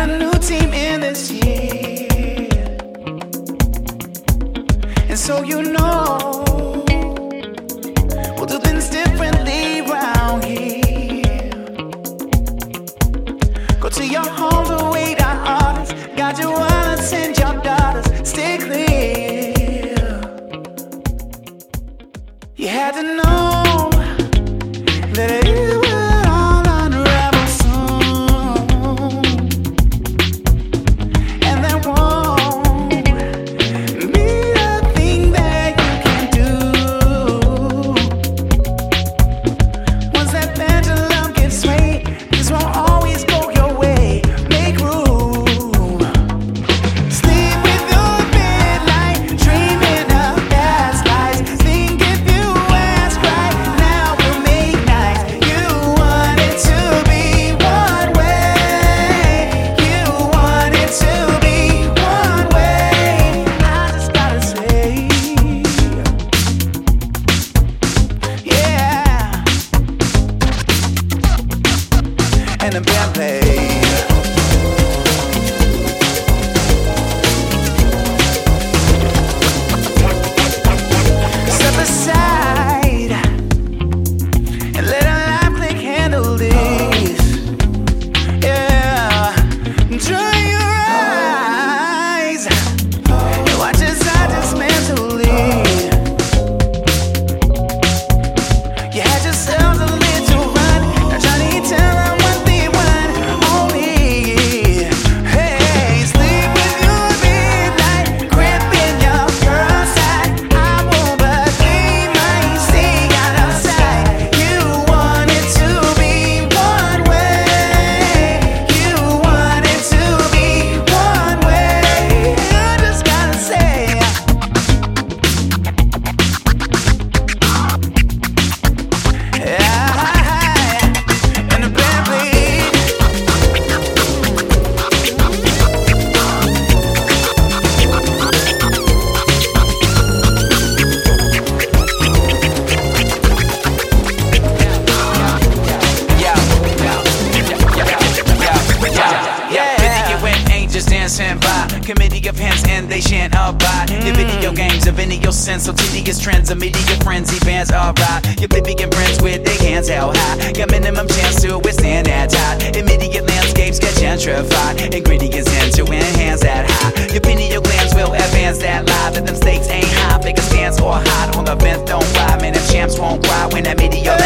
got a new team in this year. And so you know, we'll do things differently round here. Go to your home to wait our orders. Got your wallets and your daughters. Stay clear. You had to know that it. The they chant. Your video mm. games, a video sense, so tedious trends, a media frenzy bands alright. Your baby and friends with their hands held high. Got minimum chance to withstand that tide. Immediate landscapes get gentrified. Ingredients in to enhance that high. Your pineal glands will advance that lie. That them stakes ain't high. Bigger stands or hide on the fence, don't lie. Man, them champs won't cry when that media